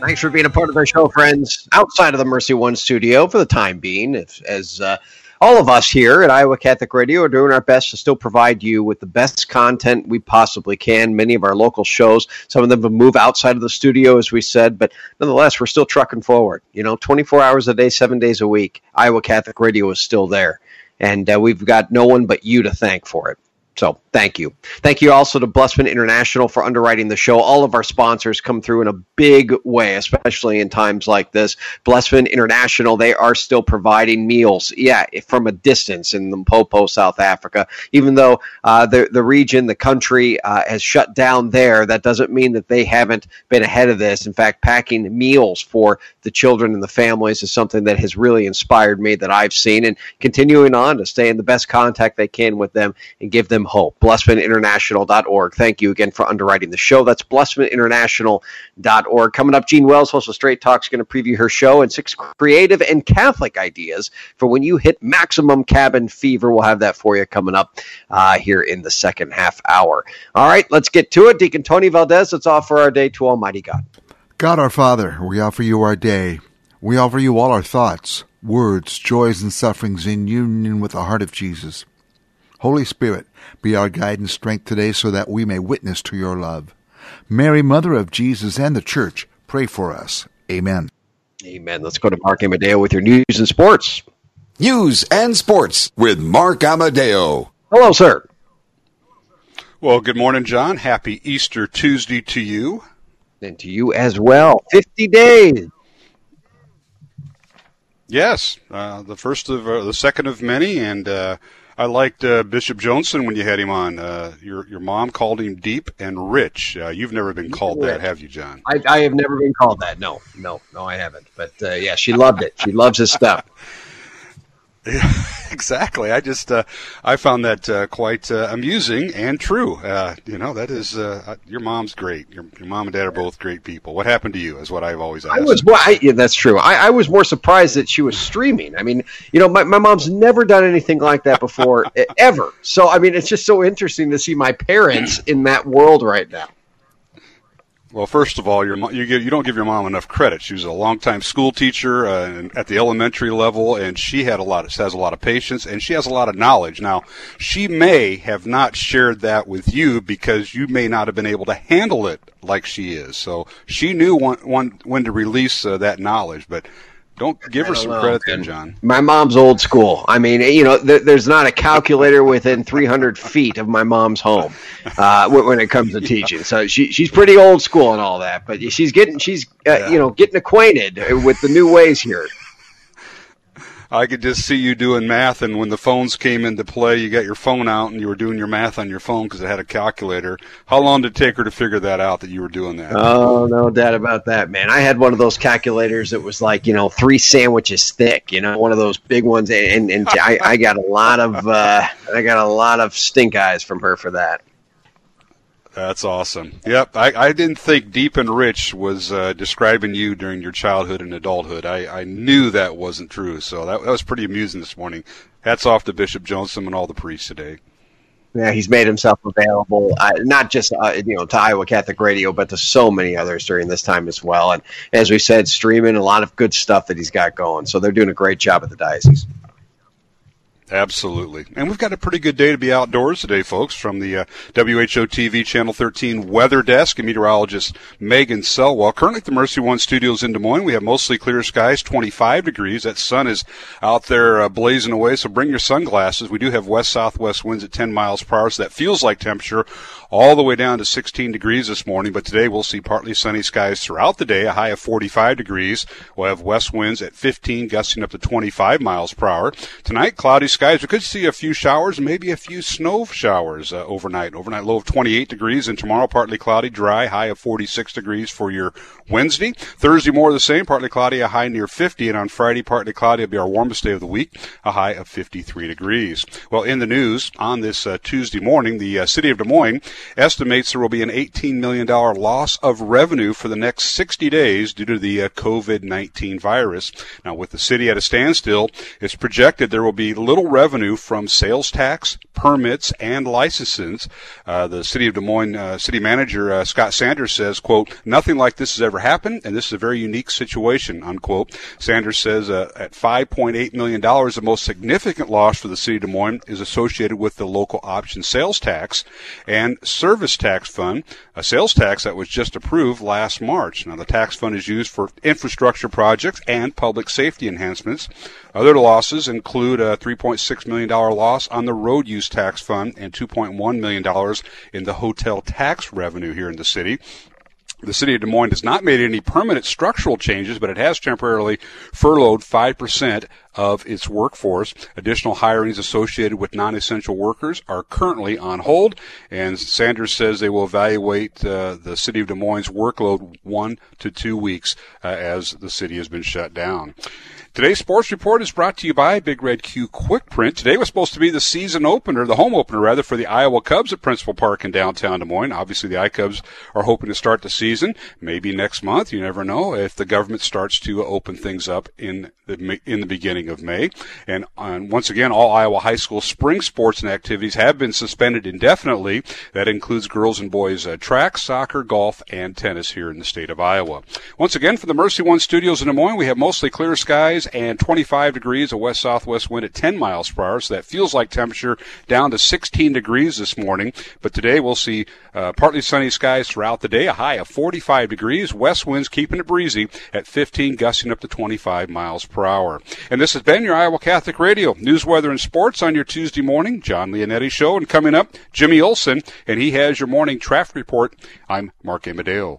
Thanks for being a part of our show, friends. Outside of the Mercy One studio for the time being, if, as uh, all of us here at Iowa Catholic Radio are doing our best to still provide you with the best content we possibly can. Many of our local shows, some of them have moved outside of the studio, as we said, but nonetheless, we're still trucking forward. You know, 24 hours a day, seven days a week, Iowa Catholic Radio is still there. And uh, we've got no one but you to thank for it. So thank you. Thank you also to Blessman International for underwriting the show. All of our sponsors come through in a big way, especially in times like this. Blessman International, they are still providing meals, yeah, from a distance in Limpopo, South Africa. Even though uh, the, the region, the country uh, has shut down there, that doesn't mean that they haven't been ahead of this. In fact, packing meals for the children and the families is something that has really inspired me that I've seen and continuing on to stay in the best contact they can with them and give them hope. BlessmanInternational.org. Thank you again for underwriting the show. That's BlessmanInternational.org. Coming up, Gene Wells, host of Straight Talk, is going to preview her show and six creative and Catholic ideas for when you hit maximum cabin fever. We'll have that for you coming up uh, here in the second half hour. All right, let's get to it. Deacon Tony Valdez, let's offer our day to Almighty God. God our Father, we offer you our day. We offer you all our thoughts, words, joys, and sufferings in union with the heart of Jesus. Holy Spirit, be our guide and strength today so that we may witness to your love. Mary, Mother of Jesus and the Church, pray for us. Amen. Amen. Let's go to Mark Amadeo with your news and sports. News and sports with Mark Amadeo. Hello, sir. Well, good morning, Jon. Happy Easter Tuesday to you. And to you as well. 50 days. Yes, uh, the first of uh, the second of many, and uh, I liked uh, Bishop Joensen when you had him on. Uh, your your mom called him deep and rich. Uh, you've never been called that, have you, Jon? I, I have never been called that. No, no, no, I haven't. But uh, yeah, she loved it. She loves his stuff. (laughs) Yeah, (laughs) exactly. I just uh, I found that uh, quite uh, amusing and true. Uh, you know, that is uh, your mom's great. Your, your mom and dad are both great people. What happened to you? Is what I've always asked. I was well, I, yeah, that's true. I, I was more surprised that she was streaming. I mean, you know, my, my mom's never done anything like that before, (laughs) ever. So, I mean, it's just so interesting to see my parents in that world right now. Well, first of all, your you give, you don't give your mom enough credit. She was a longtime school teacher uh, at the elementary level, and she had a lot. Has a lot of patience, and she has a lot of knowledge. Now, she may have not shared that with you because you may not have been able to handle it like she is. So she knew when when, when to release uh, that knowledge, but. Don't give her some know, credit man. then, Jon. My mom's old school. I mean, you know, th- there's not a calculator within 300 feet of my mom's home uh, when, when it comes to (laughs) teaching. So she, she's pretty old school and all that. But she's getting she's uh, you know getting acquainted with the new ways here. I could just see you doing math, and when the phones came into play, you got your phone out and you were doing your math on your phone because it had a calculator. How long did it take her to figure that out that you were doing that? Oh, no doubt about that, man. I had one of those calculators that was like, you know, three sandwiches thick, you know, one of those big ones. And, and (laughs) I, I got a lot of, uh, I got a lot of stink eyes from her for that. That's awesome. Yep, I, I didn't think Deep and Rich was uh, describing you during your childhood and adulthood. I, I knew that wasn't true, so that, that was pretty amusing this morning. Hats off to Bishop Joensen and all the priests today. Yeah, he's made himself available, uh, not just uh, you know to Iowa Catholic Radio, but to so many others during this time as well. And as we said, streaming a lot of good stuff that he's got going. So they're doing a great job at the diocese. Absolutely. And we've got a pretty good day to be outdoors today, folks, from the uh, WHO TV Channel 13 Weather Desk and meteorologist Megan Salwell. Currently at the Mercy One Studios in Des Moines, we have mostly clear skies, 25 degrees. That sun is out there uh, blazing away, so bring your sunglasses. We do have west-southwest winds at 10 miles per hour, so that feels like temperature all the way down to 16 degrees this morning. But today we'll see partly sunny skies throughout the day, a high of 45 degrees. We'll have west winds at 15, gusting up to 25 miles per hour. Tonight, cloudy skies. We could see a few showers, maybe a few snow showers uh, overnight. Overnight low of 28 degrees, and tomorrow partly cloudy, dry, high of 46 degrees for your Wednesday. Thursday more of the same, partly cloudy, a high near 50, and on Friday partly cloudy will be our warmest day of the week, a high of 53 degrees. Well, in the news on this uh, Tuesday morning, the uh, city of Des Moines estimates there will be an 18 million dollar loss of revenue for the next 60 days due to the uh, COVID-19 virus. Now, with the city at a standstill, it's projected there will be little revenue from sales tax, permits, and licenses. Uh, the city of Des Moines uh, city manager uh, Scott Sanders says, "quote Nothing like this has ever happened, and this is a very unique situation." Unquote. Sanders says, uh, "At 5.8 million dollars, the most significant loss for the city of Des Moines is associated with the local option sales tax and service tax fund, a sales tax that was just approved last March. Now, the tax fund is used for infrastructure projects and public safety enhancements." Other losses include a $3.6 million loss on the road use tax fund and $2.1 million in the hotel tax revenue here in the city. The city of Des Moines has not made any permanent structural changes, but it has temporarily furloughed 5% of its workforce. Additional hirings associated with non-essential workers are currently on hold, and Sanders says they will evaluate uh, the city of Des Moines' workload one to two weeks uh, as the city has been shut down. Today's sports report is brought to you by Big Red Q Quick Print. Today was supposed to be the season opener, the home opener rather, for the Iowa Cubs at Principal Park in downtown Des Moines. Obviously, the iCubs are hoping to start the season maybe next month. You never know if the government starts to open things up in the in the beginning of May. And, and once again, all Iowa high school spring sports and activities have been suspended indefinitely. That includes girls and boys uh, track, soccer, golf, and tennis here in the state of Iowa. Once again, from the Mercy One Studios in Des Moines, we have mostly clear skies and 25 degrees, a west southwest wind at 10 miles per hour. So that feels like temperature down to 16 degrees this morning. But today we'll see uh, partly sunny skies throughout the day, a high of 45 degrees, west winds keeping it breezy at 15, gusting up to 25 miles per hour. And this has been your Iowa Catholic Radio news, weather, and sports on your Tuesday morning. Jon Leonetti Show. And coming up, Jimmy Olson, and he has your morning traffic report. I'm Mark Amadeo.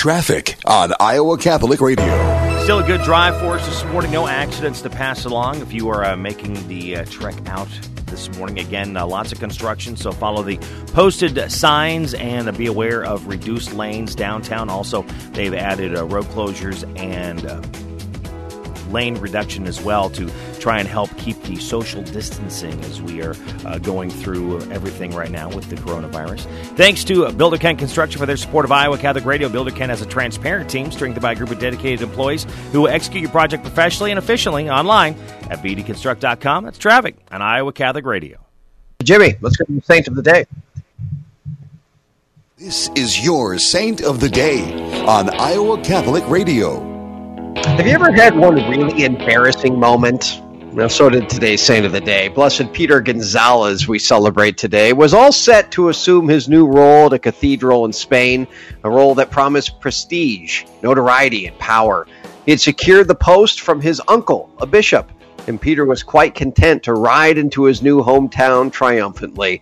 Traffic on Iowa Catholic Radio. Still a good drive for us this morning. No accidents to pass along if you are uh, making the uh, trek out this morning. Again, uh, lots of construction, so follow the posted signs and uh, be aware of reduced lanes downtown. Also, they've added uh, road closures and uh, lane reduction as well to try and help keep the social distancing as we are uh, going through everything right now with the coronavirus. Thanks to Builder Ken Construction for their support of Iowa Catholic Radio. Builder Ken has a transparent team strengthened by a group of dedicated employees who will execute your project professionally and efficiently online at bdconstruct.com. That's traffic on Iowa Catholic Radio. Jimmy, let's go to the saint of the day. This is your Saint of the Day on Iowa Catholic Radio. Have you ever had one really embarrassing moment? Now, so did today's saint of the day. Blessed Peter Gonzalez, we celebrate today, was all set to assume his new role at a cathedral in Spain, a role that promised prestige, notoriety, and power. He had secured the post from his uncle, a bishop, and Peter was quite content to ride into his new hometown triumphantly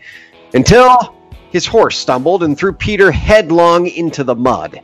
until his horse stumbled and threw Peter headlong into the mud.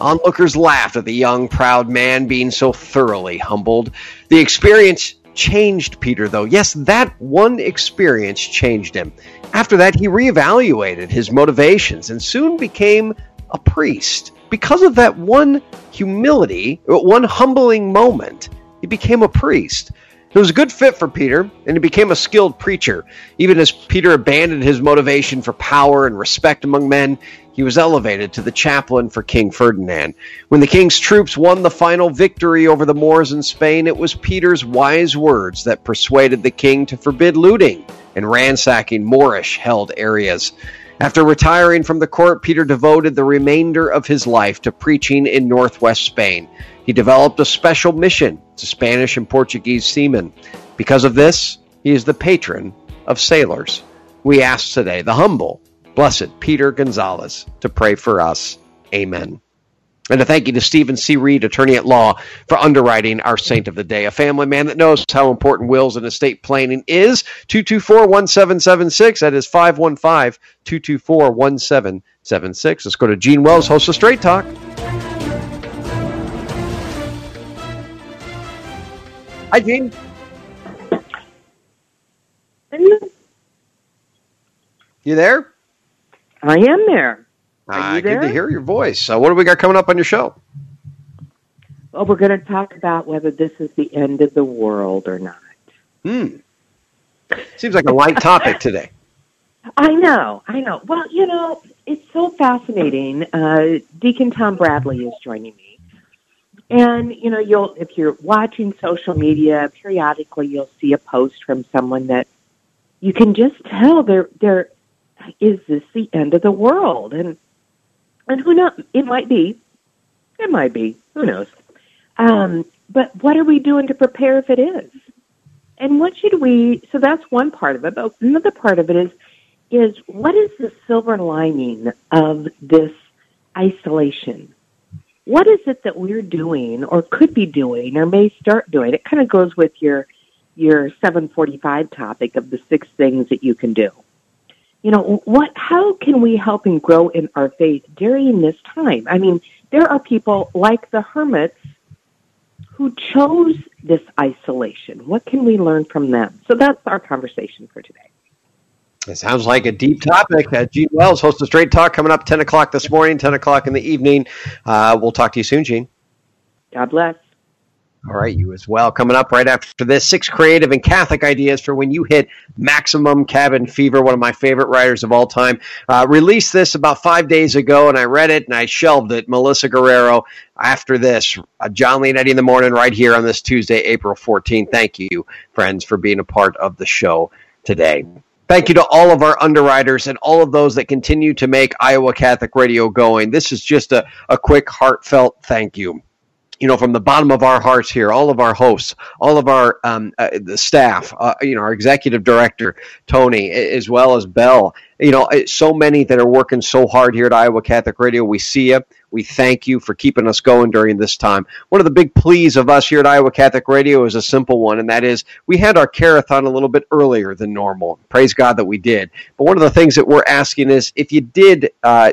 Onlookers laughed at the young, proud man being so thoroughly humbled. The experience changed Peter, though. Yes, that one experience changed him. After that, he reevaluated his motivations and soon became a priest. Because of that one humility, one humbling moment, he became a priest. It was a good fit for Peter, and he became a skilled preacher. Even as Peter abandoned his motivation for power and respect among men, he was elevated to the chaplain for King Ferdinand. When the king's troops won the final victory over the Moors in Spain, it was Peter's wise words that persuaded the king to forbid looting and ransacking Moorish held areas. After retiring from the court, Peter devoted the remainder of his life to preaching in northwest Spain. He developed a special mission to Spanish and Portuguese seamen. Because of this, he is the patron of sailors. We ask today the humble, blessed Peter Gonzalez to pray for us. Amen. And a thank you to Stephen C. Reed, attorney at law, for underwriting our saint of the day. A family man that knows how important wills and estate planning is. 224 1776. That is 515 224 1776. Let's go to Gene Wells, host of Straight Talk. Hi, Gene. You there? I am there. Are Ah, you good to hear your voice. So, what do we got coming up on your show? Well, we're going to talk about whether this is the end of the world or not. Hmm. Seems like a light topic today. (laughs) I know, I know. Well, you know, it's so fascinating. Uh, Deacon Tom Bradley is joining me, and you know, you'll if you're watching social media, periodically you'll see a post from someone that you can just tell there there is this the end of the world, and and who knows? It might be, it might be. Who knows? Um, but what are we doing to prepare if it is? And what should we? So that's one part of it. But another part of it is is what is the silver lining of this isolation? What is it that we're doing, or could be doing, or may start doing? It kind of goes with your your 745 topic of the six things that you can do. You know, what? How can we help and grow in our faith during this time? I mean, there are people like the hermits who chose this isolation. What can we learn from them? So that's our conversation for today. It sounds like a deep topic. Uh, Gene Wells, host of Straight Talk, coming up 10 o'clock this morning, 10 o'clock in the evening. Uh, we'll talk to you soon, Gene. God bless. All right, you as well. Coming up right after this, six creative and Catholic ideas for when you hit maximum cabin fever. One of my favorite writers of all time uh, released this about five days ago, and I read it and I shelved it. Melissa Guerrero. After this, uh, Jon Leonetti in the morning, right here on this Tuesday, April 14th. Thank you, friends, for being a part of the show today. Thank you to all of our underwriters and all of those that continue to make Iowa Catholic Radio going. This is just a, a quick, heartfelt thank you you know, from the bottom of our hearts here, all of our hosts, all of our um, uh, the staff, uh, you know, our executive director Tony, as well as Bell. You know, so many that are working so hard here at Iowa Catholic Radio. We see you. We thank you for keeping us going during this time. One of the big pleas of us here at Iowa Catholic Radio is a simple one, and that is we had our carathon a little bit earlier than normal. Praise God that we did. But one of the things that we're asking is if you did, uh,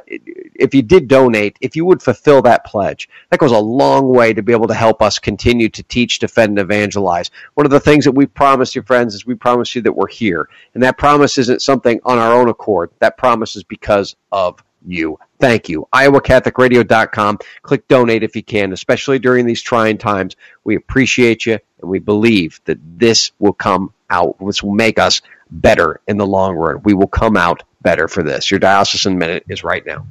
if you did donate, if you would fulfill that pledge, that goes a long way to be able to help us continue to teach, defend, and evangelize. One of the things that we promise you, friends, is we promise you that we're here, and that promise isn't something on our own accord. That promise is because of you. Thank you. IowaCatholicRadio.com. Click donate if you can, especially during these trying times. We appreciate you and we believe that this will come out. This will make us better in the long run. We will come out better for this. Your Diocesan Minute is right now.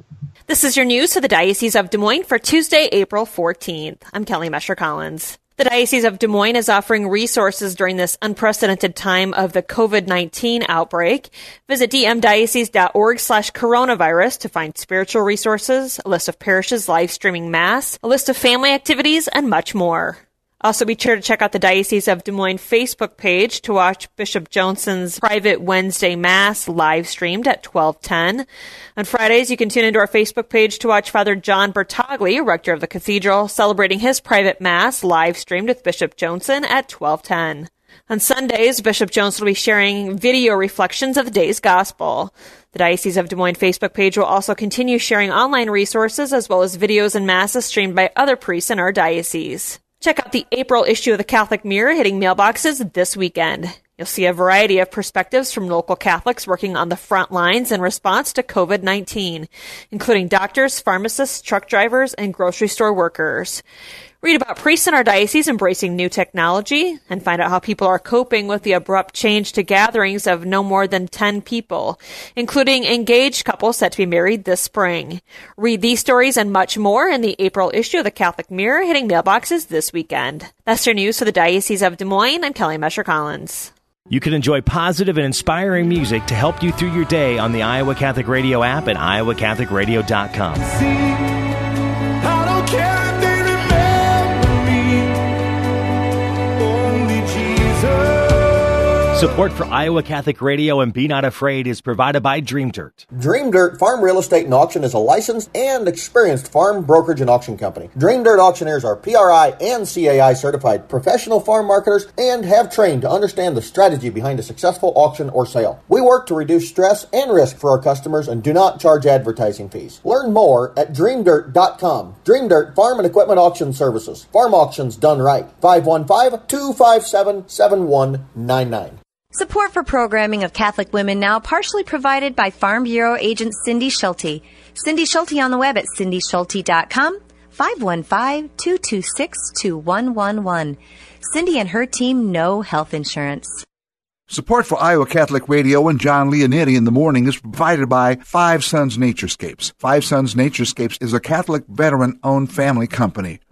This is your news for the Diocese of Des Moines for Tuesday, April 14th. I'm Kelly Mescher Collins. The Diocese of Des Moines is offering resources during this unprecedented time of the COVID-19 outbreak. Visit dmdiocese.org slash coronavirus to find spiritual resources, a list of parishes live streaming mass, a list of family activities, and much more. Also, be sure to check out the Diocese of Des Moines Facebook page to watch Bishop Joensen's private Wednesday Mass live streamed at 1210. On Fridays, you can tune into our Facebook page to watch Father John Bertagli, rector of the cathedral, celebrating his private Mass live streamed with Bishop Joensen at 1210. On Sundays, Bishop Joensen will be sharing video reflections of the day's gospel. The Diocese of Des Moines Facebook page will also continue sharing online resources as well as videos and masses streamed by other priests in our diocese. Check out the April issue of the Catholic Mirror hitting mailboxes this weekend. You'll see a variety of perspectives from local Catholics working on the front lines in response to COVID 19, including doctors, pharmacists, truck drivers, and grocery store workers. Read about priests in our diocese embracing new technology and find out how people are coping with the abrupt change to gatherings of no more than 10 people, including engaged couples set to be married this spring. Read these stories and much more in the April issue of the Catholic Mirror hitting mailboxes this weekend. That's your news for the Diocese of Des Moines. I'm Kelly Mescher Collins. You can enjoy positive and inspiring music to help you through your day on the Iowa Catholic Radio app and iowacatholicradio.com. I Support for Iowa Catholic Radio and Be Not Afraid is provided by Dream Dirt. Dream Dirt Farm Real Estate and Auction is a licensed and experienced farm brokerage and auction company. Dream Dirt auctioneers are PRI and CAI certified professional farm marketers and have trained to understand the strategy behind a successful auction or sale. We work to reduce stress and risk for our customers and do not charge advertising fees. Learn more at dreamdirt.com. Dream Dirt Farm and Equipment Auction Services. Farm auctions done right. 515 257 7199. Support for programming of Catholic Women Now partially provided by Farm Bureau agent Cindy Schulte. Cindy Schulte on the web at cindyschulte.com, 515-226-2111. Cindy and her team know health insurance. Support for Iowa Catholic Radio and Jon Leonetti in the morning is provided by Five Sons Naturescapes. Five Sons Naturescapes is a Catholic veteran owned family company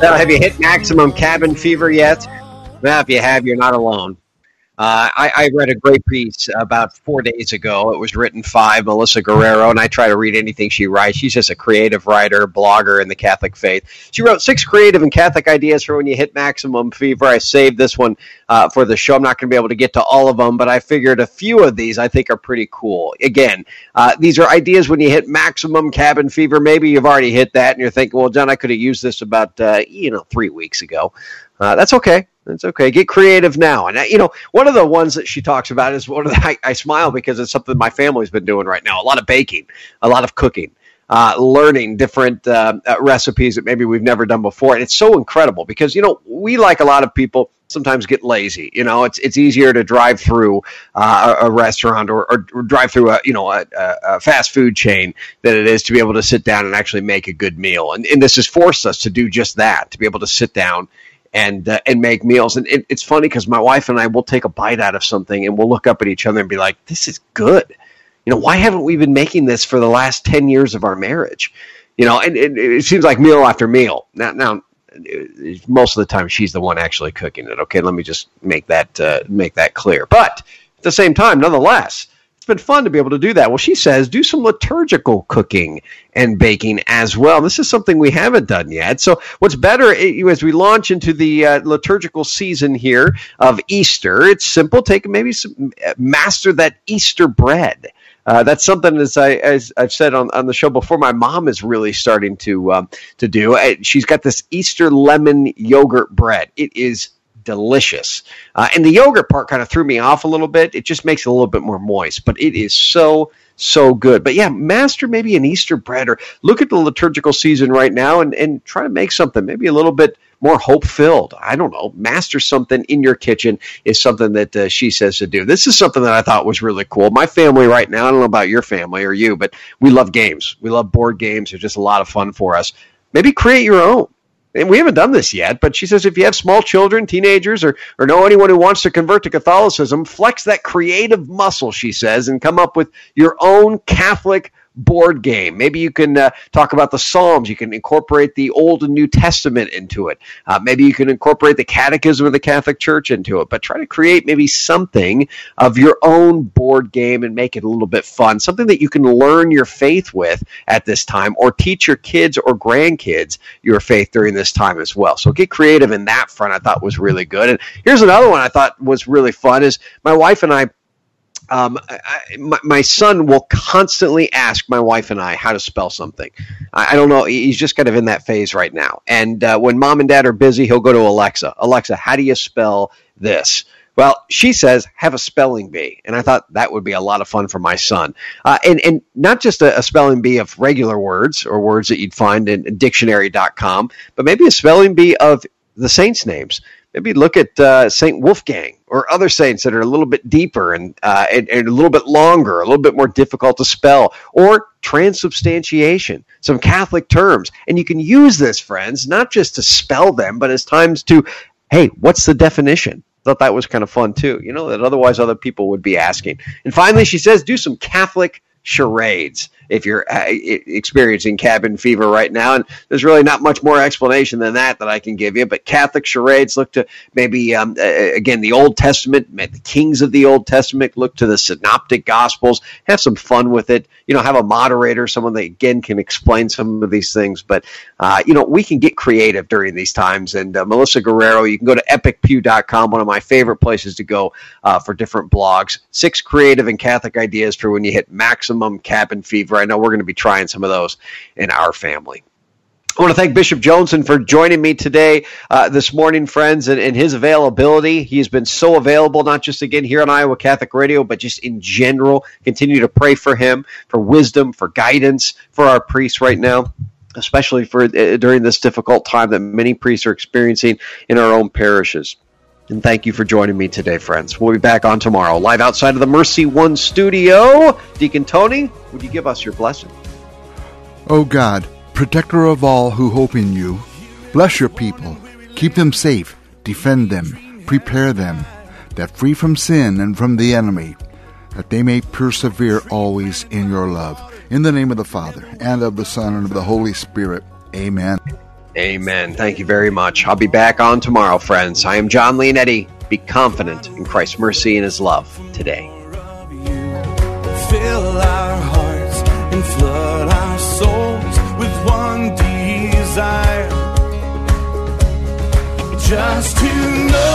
Now, have you hit maximum cabin fever yet? Well, if you have, you're not alone. Uh, I, I read a great piece about four days ago. It was written by Melissa Guerrero, and I try to read anything she writes. She's just a creative writer, blogger in the Catholic faith. She wrote six creative and Catholic ideas for when you hit maximum fever. I saved this one uh, for the show. I'm not going to be able to get to all of them, but I figured a few of these I think are pretty cool. Again, uh, these are ideas when you hit maximum cabin fever. Maybe you've already hit that, and you're thinking, well, Jon, I could have used this about uh, you know three weeks ago. Uh, that's okay. That's okay. Get creative now. And, uh, you know, one of the ones that she talks about is one of the, (laughs) I, I smile because it's something my family's been doing right now. A lot of baking, a lot of cooking, uh, learning different uh, uh, recipes that maybe we've never done before. And it's so incredible because, you know, we, like a lot of people, sometimes get lazy. You know, it's it's easier to drive through uh, a, a restaurant or, or, or drive through a you know a, a, fast food chain than it is to be able to sit down and actually make a good meal. And, and this has forced us to do just that, to be able to sit down and uh, and make meals. And it, it's funny because my wife and I will take a bite out of something and we'll look up at each other and be like, "This is good." You know, why haven't we been making this for the last ten years of our marriage? You know, and, and it seems like meal after meal. Now, now, most of the time she's the one actually cooking it. Okay, let me just make that uh, make that clear. But at the same time, nonetheless, been fun to be able to do that. Well, she says do some liturgical cooking and baking as well. This is something we haven't done yet. So, what's better eh, as we launch into the uh, liturgical season here of Easter? It's simple. Take maybe some master that Easter bread. Uh, that's something as I as I've said on, on the show before. My mom is really starting to um, to do. Uh, She's got this Easter lemon yogurt bread. It is delicious, uh, and the yogurt part kind of threw me off a little bit. It just makes it a little bit more moist, but it is so so good. But yeah, master maybe an Easter bread or look at the liturgical season right now and and try to make something maybe a little bit more hope filled. I don't know. Master something in your kitchen is something that uh, she says to do. This is something that I thought was really cool. My family right now, I don't know about your family or you, but we love games. We love board games. They're just a lot of fun for us. Maybe create your own. And we haven't done this yet, but she says if you have small children, teenagers, or, or know anyone who wants to convert to Catholicism, flex that creative muscle, she says, and come up with your own Catholic board game. Maybe you can uh, talk about the Psalms. You can incorporate the Old and New Testament into it. Uh, maybe you can incorporate the Catechism of the Catholic Church into it. But try to create maybe something of your own board game and make it a little bit fun. Something that you can learn your faith with at this time, or teach your kids or grandkids your faith during this time as well. So get creative in that front. I thought was really good. And here's another one I thought was really fun. Is my wife and I Um, I, my, my, son will constantly ask my wife and I how to spell something. I, I don't know. He's just kind of in that phase right now. And uh, when mom and dad are busy, he'll go to Alexa. Alexa, how do you spell this? Well, she says have a spelling bee, and I thought that would be a lot of fun for my son, uh, and and not just a, a, spelling bee of regular words or words that you'd find in dictionary.com, but maybe a spelling bee of the saints' names. Maybe look at uh, Saint Wolfgang or other saints that are a little bit deeper and, uh, and, and a little bit longer, a little bit more difficult to spell, or transubstantiation, some Catholic terms, and you can use this, friends, not just to spell them, but as times to, hey, what's the definition? thought that was kind of fun too. You know, that otherwise other people would be asking. And finally, she says, do some Catholic charades if you're uh, experiencing cabin fever right now. And there's really not much more explanation than that that I can give you. But Catholic charades look to maybe, um, again, the Old Testament, the kings of the Old Testament, look to the synoptic gospels, have some fun with it. You know, have a moderator, someone that, again, can explain some of these things. But, uh, you know, we can get creative during these times. And uh, Melissa Guerrero, you can go to epicpew.com, one of my favorite places to go uh, for different blogs. Six creative and Catholic ideas for when you hit maximum cabin fever. I know we're going to be trying some of those in our family. I want to thank Bishop Joensen for joining me today, uh, this morning, friends, and, and, his availability. He has been so available, not just again here on Iowa Catholic Radio, but just in general. Continue to pray for him, for wisdom, for guidance for our priests right now, especially for uh, during this difficult time that many priests are experiencing in our own parishes. And thank you for joining me today, friends. We'll be back on tomorrow, live outside of the Mercy One studio. Deacon Tony, would you give us your blessing? Oh God, protector of all who hope in you, bless your people, keep them safe, defend them, prepare them, that free from sin and from the enemy, that they may persevere always in your love. In the name of the Father, and of the Son, and of the Holy Spirit. Amen. Amen. Thank you very much. I'll be back on tomorrow, friends. I am Jon Leonetti. Be confident in Christ's mercy and his love today. Fill our hearts and flood our souls with one desire. Just to know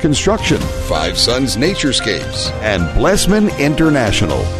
Construction, Five Sons Naturescapes, and Blessman International.